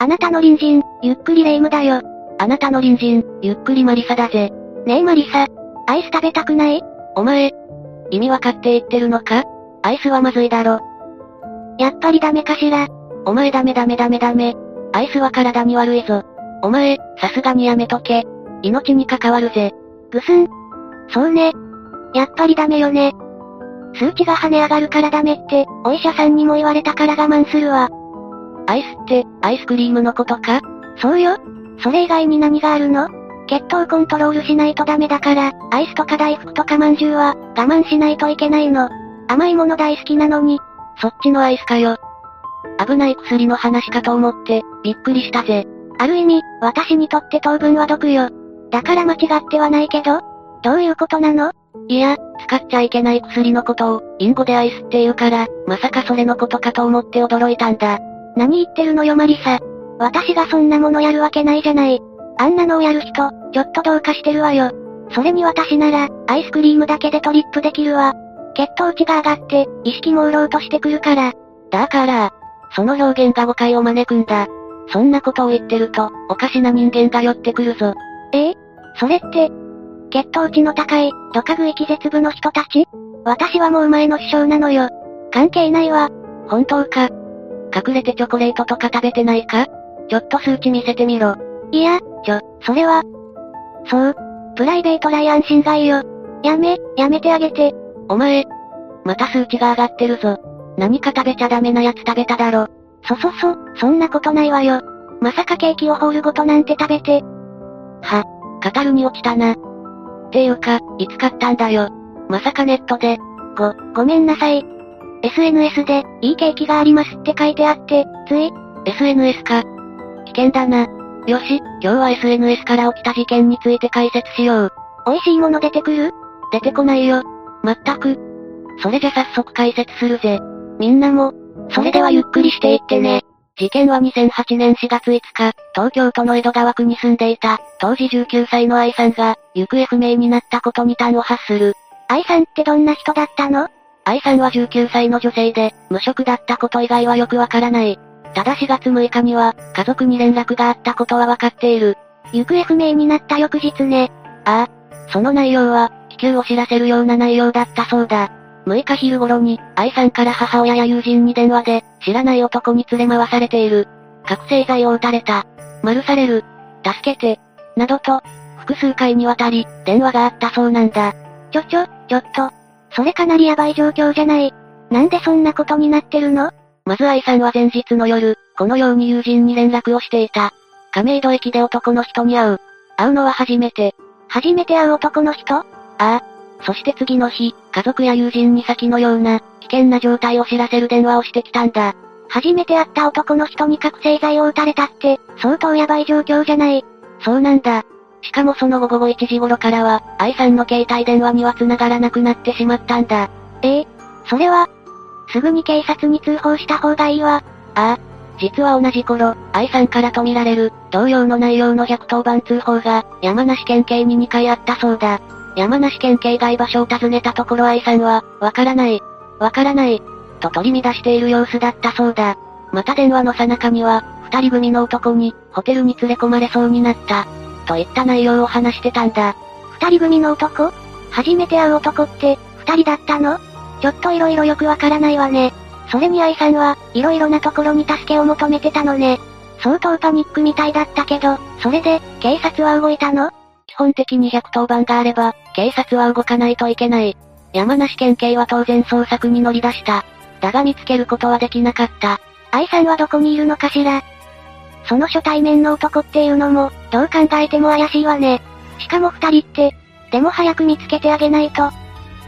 あなたの隣人、ゆっくりレ夢ムだよ。あなたの隣人、ゆっくりマリサだぜ。ねえマリサ、アイス食べたくない？お前、意味わかって言ってるのか？アイスはまずいだろ。やっぱりダメかしら？お前ダメダメダメダメ。アイスは体に悪いぞ。お前、さすがにやめとけ。命に関わるぜ。ぐすん。そうね。やっぱりダメよね。数値が跳ね上がるからダメって、お医者さんにも言われたから我慢するわ。アイスって、アイスクリームのことか？そうよ。それ以外に何があるの？血糖コントロールしないとダメだから、アイスとか大福とかまんじゅうは、我慢しないといけないの。甘いもの大好きなのに。そっちのアイスかよ。危ない薬の話かと思って、びっくりしたぜ。ある意味、私にとって糖分は毒よ。だから間違ってはないけどどういうことなの？いや、使っちゃいけない薬のことを、インゴでアイスって言うから、まさかそれのことかと思って驚いたんだ。何言ってるのよマリサ。私がそんなものやるわけないじゃない。あんなのをやる人、ちょっとどうかしてるわよ。それに私なら、アイスクリームだけでトリップできるわ。血糖値が上がって、意識朦朧としてくるから。だから、その表現が誤解を招くんだ。そんなことを言ってると、おかしな人間が寄ってくるぞ。え？えそれって、血糖値の高い、ドカ食い気絶部の人たち？私はもう前の首相なのよ。関係ないわ。本当か？隠れてチョコレートとか食べてないか？ちょっと数値見せてみろ。いや、ちょ、それは。そう。プライベートライアン侵害よ。やめ、やめてあげて。お前、また数値が上がってるぞ。何か食べちゃダメなやつ食べただろ。そそそ、そんなことないわよ。まさかケーキをホールごとなんて食べて。は、語るに落ちたな。っていうか、いつ買ったんだよ。まさかネットで。ご、ごめんなさい。SNS で、いいケーキがありますって書いてあって、つい。SNS か。危険だな。よし、今日は SNS から起きた事件について解説しよう。美味しいもの出てくる？出てこないよ。まったく。それじゃ早速解説するぜ。みんなも、それではゆっくりしていってね。事件は2008年4月5日、東京都の江戸川区に住んでいた、当時19歳の愛さんが、行方不明になったことに端を発する。愛さんってどんな人だったの？愛さんは19歳の女性で、無職だったこと以外はよくわからない。ただ4月6日には、家族に連絡があったことはわかっている。行方不明になった翌日ね。ああ。その内容は、気球を知らせるような内容だったそうだ。6日昼頃に、愛さんから母親や友人に電話で、知らない男に連れ回されている。覚醒剤を打たれた。丸される。助けて。などと、複数回にわたり、電話があったそうなんだ。ちょちょ、ちょっと。それかなりヤバい状況じゃない。なんでそんなことになってるの？まず愛さんは前日の夜、このように友人に連絡をしていた。亀戸駅で男の人に会う。会うのは初めて。初めて会う男の人？ああ。そして次の日、家族や友人に先のような、危険な状態を知らせる電話をしてきたんだ。初めて会った男の人に覚醒剤を打たれたって、相当やばい状況じゃない。そうなんだ。しかもその後午後1時頃からは、愛さんの携帯電話には繋がらなくなってしまったんだ。ええそれは、すぐに警察に通報した方がいいわ。ああ。実は同じ頃、愛さんからとみられる、同様の内容の110番通報が、山梨県警に2回あったそうだ。山梨県警外場所を訪ねたところ愛さんは、わからない、わからない、と取り乱している様子だったそうだ。また電話の最中には、二人組の男に、ホテルに連れ込まれそうになった。といった内容を話してたんだ。二人組の男？初めて会う男って、二人だったの？ちょっと色々よくわからないわね。それに愛さんは、色々なところに助けを求めてたのね。相当パニックみたいだったけど、それで、警察は動いたの？基本的に110番があれば、警察は動かないといけない。山梨県警は当然捜索に乗り出した。だが見つけることはできなかった。愛さんはどこにいるのかしら？その初対面の男っていうのも、どう考えても怪しいわね。しかも二人って、でも早く見つけてあげないと。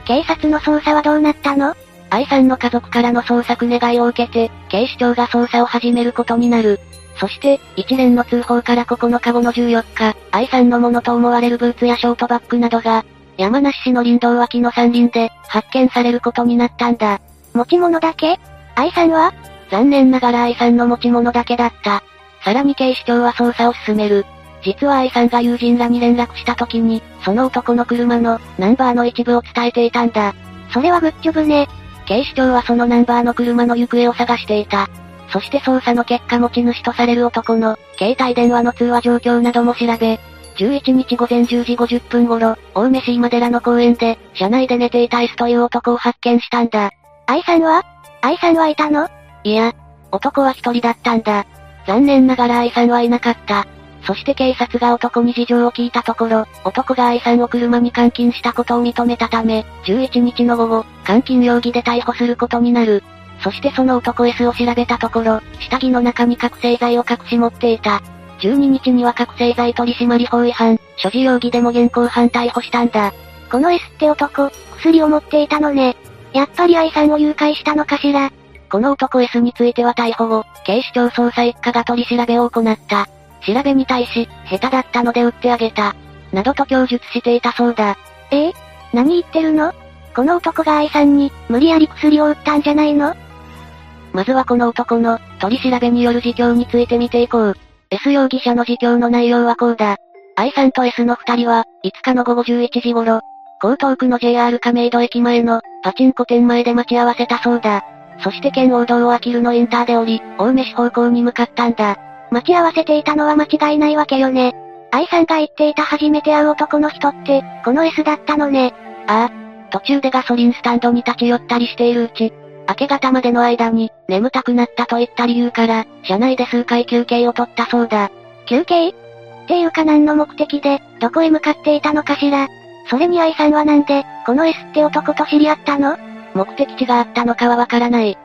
警察の捜査はどうなったの？愛さんの家族からの捜索願いを受けて、警視庁が捜査を始めることになる。そして、一連の通報から9日後の14日、愛さんのものと思われるブーツやショートバッグなどが、山梨市の林道脇の山林で、発見されることになったんだ。持ち物だけ？愛さんは？残念ながら愛さんの持ち物だけだった。さらに警視庁は捜査を進める。実は愛さんが友人らに連絡した時に、その男の車の、ナンバーの一部を伝えていたんだ。それはグッジョブね。警視庁はそのナンバーの車の行方を探していた。そして捜査の結果持ち主とされる男の、携帯電話の通話状況なども調べ、11日午前10時50分頃、青梅市今寺の公園で、車内で寝ていた S という男を発見したんだ。愛さんは？愛さんはいたの？いや、男は一人だったんだ。残念ながら愛さんはいなかった。そして警察が男に事情を聞いたところ、男が愛さんを車に監禁したことを認めたため、11日の午後、監禁容疑で逮捕することになる。そしてその男 S を調べたところ、下着の中に覚醒剤を隠し持っていた。12日には覚醒剤取締法違反、所持容疑でも現行犯逮捕したんだ。この S って男、薬を持っていたのね。やっぱり愛さんを誘拐したのかしら。この男 S については逮捕後、警視庁捜査一課が取り調べを行った。調べに対し、下手だったので撃ってあげた。などと供述していたそうだ。え？え何言ってるの？この男が愛さんに、無理やり薬を売ったんじゃないの？まずはこの男の、取り調べによる自供について見ていこう。S 容疑者の自供の内容はこうだ。愛さんと S の二人は、5日の午後11時頃、江東区の JR 亀戸駅前の、パチンコ店前で待ち合わせたそうだ。そして県央道をあきるのインターで降り、青梅市方向に向かったんだ。待ち合わせていたのは間違いないわけよね。愛さんが言っていた初めて会う男の人って、この S だったのね。ああ。途中でガソリンスタンドに立ち寄ったりしているうち、明け方までの間に、眠たくなったといった理由から、車内で数回休憩を取ったそうだ。休憩？っていうか何の目的で、どこへ向かっていたのかしら。それに愛さんはなんで、この S って男と知り合ったの？目的地があったのかはわからない。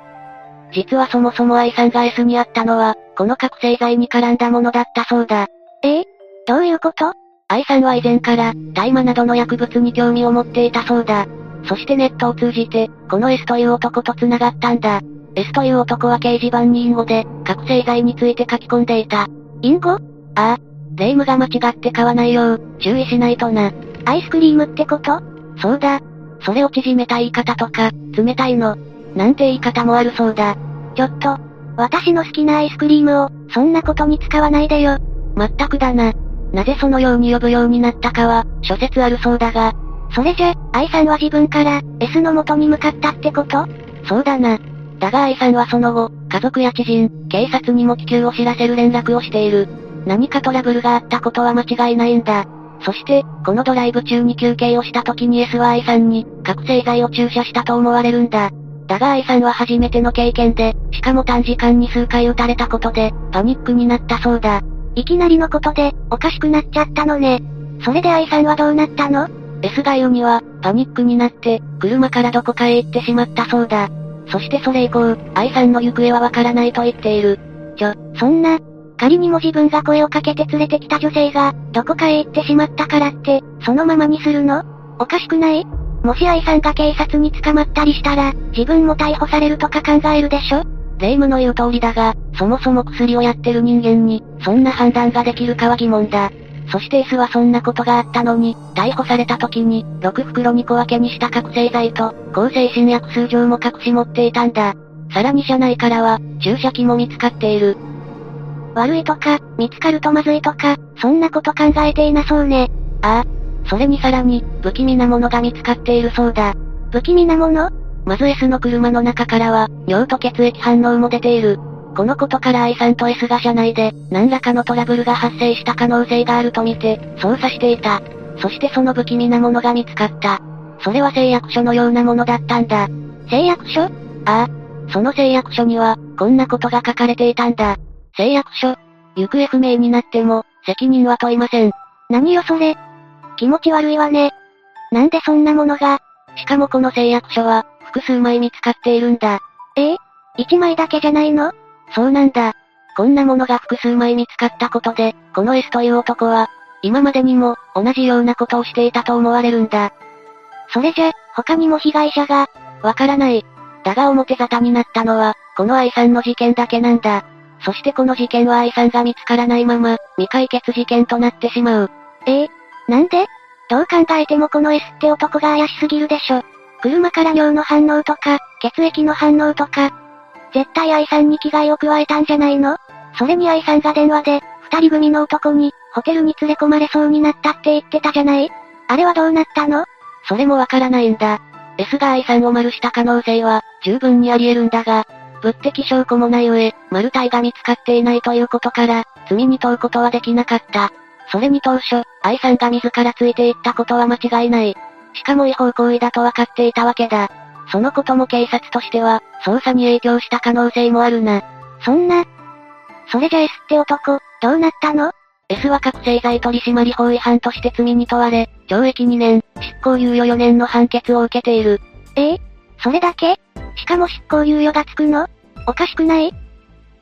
実はそもそも愛さんが S にあったのは、この覚醒剤に絡んだものだったそうだ。え？えどういうこと？愛さんは以前から、大麻などの薬物に興味を持っていたそうだ。そしてネットを通じて、この S という男と繋がったんだ。S という男は掲示板に隠語で、覚醒剤について書き込んでいた。隠語？ああ。霊夢が間違って買わないよう、注意しないとな。アイスクリームってこと？そうだ。それを縮めた言い方とか、冷たいの。なんて言い方もあるそうだ。ちょっと、私の好きなアイスクリームを、そんなことに使わないでよ。まったくだな。なぜそのように呼ぶようになったかは、諸説あるそうだが。それじゃ、愛さんは自分から、S の元に向かったってこと？そうだな。だが愛さんはその後、家族や知人、警察にも気球を知らせる連絡をしている。何かトラブルがあったことは間違いないんだ。そして、このドライブ中に休憩をした時に S は愛さんに、覚醒剤を注射したと思われるんだ。だが愛さんは初めての経験で、しかも短時間に数回撃たれたことで、パニックになったそうだ。いきなりのことで、おかしくなっちゃったのね。それで愛さんはどうなったの ?S が言うには、パニックになって、車からどこかへ行ってしまったそうだ。そしてそれ以降、愛さんの行方はわからないと言っている。ちょ、そんな、仮にも自分が声をかけて連れてきた女性が、どこかへ行ってしまったからって、そのままにするの？おかしくない？もし愛さんが警察に捕まったりしたら、自分も逮捕されるとか考えるでしょ？霊夢の言う通りだが、そもそも薬をやってる人間に、そんな判断ができるかは疑問だ。そして S はそんなことがあったのに、逮捕された時に、6袋に小分けにした覚醒剤と、向精神薬数錠も隠し持っていたんだ。さらに車内からは、注射器も見つかっている。悪いとか、見つかるとまずいとか、そんなこと考えていなそうね。ああ。それにさらに、不気味なものが見つかっているそうだ。不気味なもの？まず S の車の中からは、尿と血液反応も出ている。このことから I さんと S が車内で、何らかのトラブルが発生した可能性があるとみて、捜査していた。そしてその不気味なものが見つかった。それは誓約書のようなものだったんだ。誓約書ああ。その誓約書には、こんなことが書かれていたんだ。誓約書。行方不明になっても、責任は問いません。何よそれ。気持ち悪いわね。なんでそんなものが。しかもこの誓約書は、複数枚見つかっているんだ。え？え一枚だけじゃないの？そうなんだ。こんなものが複数枚見つかったことで、この S という男は、今までにも、同じようなことをしていたと思われるんだ。それじゃ、他にも被害者が、わからない。だが表沙汰になったのは、この愛さんの事件だけなんだ。そしてこの事件は愛さんが見つからないまま、未解決事件となってしまう。ええなんで？どう考えてもこの S って男が怪しすぎるでしょ。車から尿の反応とか、血液の反応とか。絶対愛さんに危害を加えたんじゃないの？それに愛さんが電話で、二人組の男に、ホテルに連れ込まれそうになったって言ってたじゃない？あれはどうなったの？それもわからないんだ。S が愛さんを丸した可能性は、十分にあり得るんだが、物的証拠もない上、マルタイが見つかっていないということから、罪に問うことはできなかった。それに当初、愛さんが自らついていったことは間違いない。しかも違法行為だと分かっていたわけだ。そのことも警察としては、捜査に影響した可能性もあるな。そんな。それじゃ S って男、どうなったの ?S は覚醒剤取締法違反として罪に問われ、懲役2年、執行猶予4年の判決を受けている。ええ？それだけ？しかも執行猶予がつくの？おかしくない？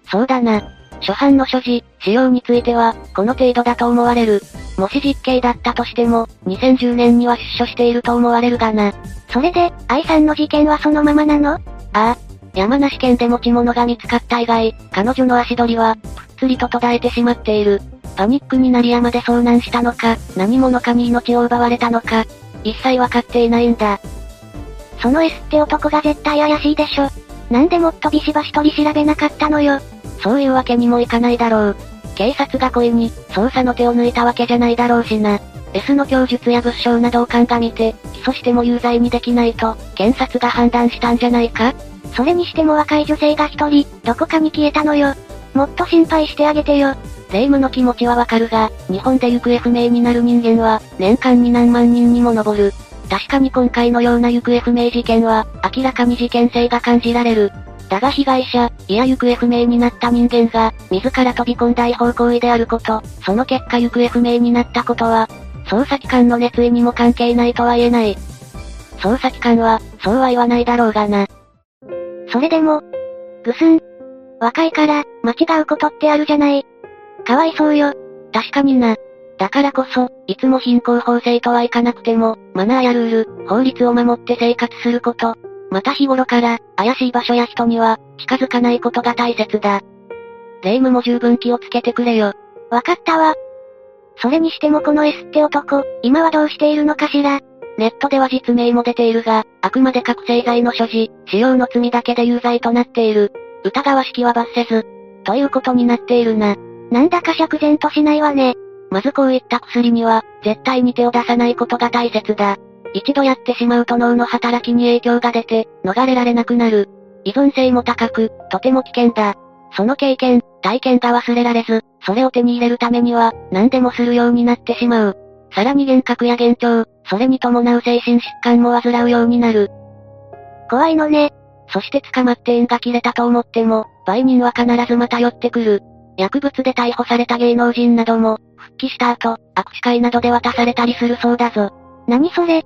そうだな。初犯の所持、使用については、この程度だと思われる。もし実刑だったとしても、2010年には出所していると思われるがな。それで、愛さんの事件はそのままなの？ああ。山梨県で持ち物が見つかった以外、彼女の足取りは、ぷっつりと途絶えてしまっている。パニックになり山で遭難したのか、何者かに命を奪われたのか、一切わかっていないんだ。その S って男が絶対怪しいでしょ。なんでもっとビシバシ取り調べなかったのよ。そういうわけにもいかないだろう。警察が故意に、捜査の手を抜いたわけじゃないだろうしな。S の供述や物証などを鑑みて、起訴しても有罪にできないと、検察が判断したんじゃないか？それにしても若い女性が一人、どこかに消えたのよ。もっと心配してあげてよ。霊夢の気持ちはわかるが、日本で行方不明になる人間は、年間に何万人にも上る。確かに今回のような行方不明事件は、明らかに事件性が感じられる。だが被害者、いや行方不明になった人間が、自ら飛び込んだ違法行為であること、その結果行方不明になったことは、捜査機関の熱意にも関係ないとは言えない。捜査機関は、そうは言わないだろうがな。それでも、ぐすん。若いから、間違うことってあるじゃない。かわいそうよ。確かにな。だからこそ、いつも貧困法制とはいかなくても、マナーやルール、法律を守って生活すること。また日頃から、怪しい場所や人には、近づかないことが大切だ。霊夢も十分気をつけてくれよ。わかったわ。それにしてもこの S って男、今はどうしているのかしらネットでは実名も出ているが、あくまで覚醒剤の所持、使用の罪だけで有罪となっている。疑わしきは罰せず、ということになっているな。なんだか釈然としないわね。まずこういった薬には、絶対に手を出さないことが大切だ。一度やってしまうと脳の働きに影響が出て、逃れられなくなる。依存性も高く、とても危険だ。その経験、体験が忘れられず、それを手に入れるためには、何でもするようになってしまう。さらに幻覚や幻聴、それに伴う精神疾患も患うようになる。怖いのね。そして捕まって縁が切れたと思っても、売人は必ずまた寄ってくる。薬物で逮捕された芸能人なども、復帰した後、握手会などで渡されたりするそうだぞ。何それ？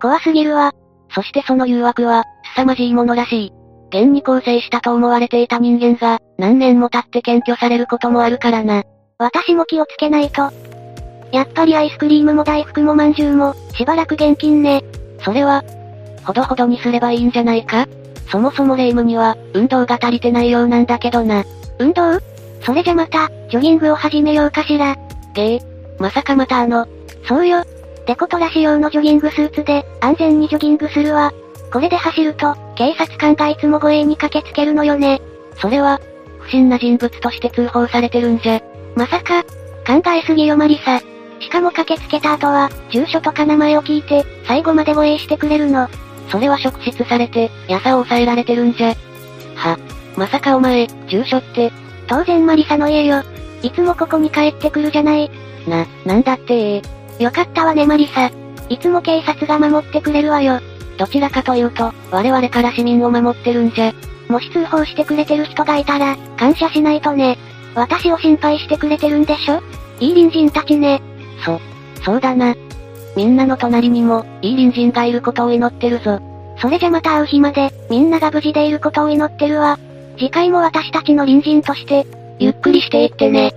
怖すぎるわ。そしてその誘惑は、凄まじいものらしい。現に構成したと思われていた人間が、何年も経って検挙されることもあるからな。私も気をつけないと。やっぱりアイスクリームも大福もまんじゅうも、しばらく現金ね。それは、ほどほどにすればいいんじゃないか？そもそもレイムには、運動が足りてないようなんだけどな。運動？それじゃまた、ジョギングを始めようかしら。げえ、まさかまたあの、そうよ。デコトラ仕様のジョギングスーツで、安全にジョギングするわ。これで走ると、警察官がいつも護衛に駆けつけるのよね。それは、不審な人物として通報されてるんじゃ。まさか、考えすぎよマリサ。しかも駆けつけた後は、住所とか名前を聞いて、最後まで護衛してくれるの。それは職質されて、さを抑えられてるんじゃ。は、まさかお前、住所って、当然マリサの家よ。いつもここに帰ってくるじゃない。な、なんだってええよかったわねマリサ。いつも警察が守ってくれるわよ。どちらかというと、我々から市民を守ってるんじゃ。もし通報してくれてる人がいたら、感謝しないとね。私を心配してくれてるんでしょ？いい隣人たちね。そ、そうだな。みんなの隣にも、いい隣人がいることを祈ってるぞ。それじゃまた会う日まで、みんなが無事でいることを祈ってるわ。次回も私たちの隣人として、ゆっくりしていってね。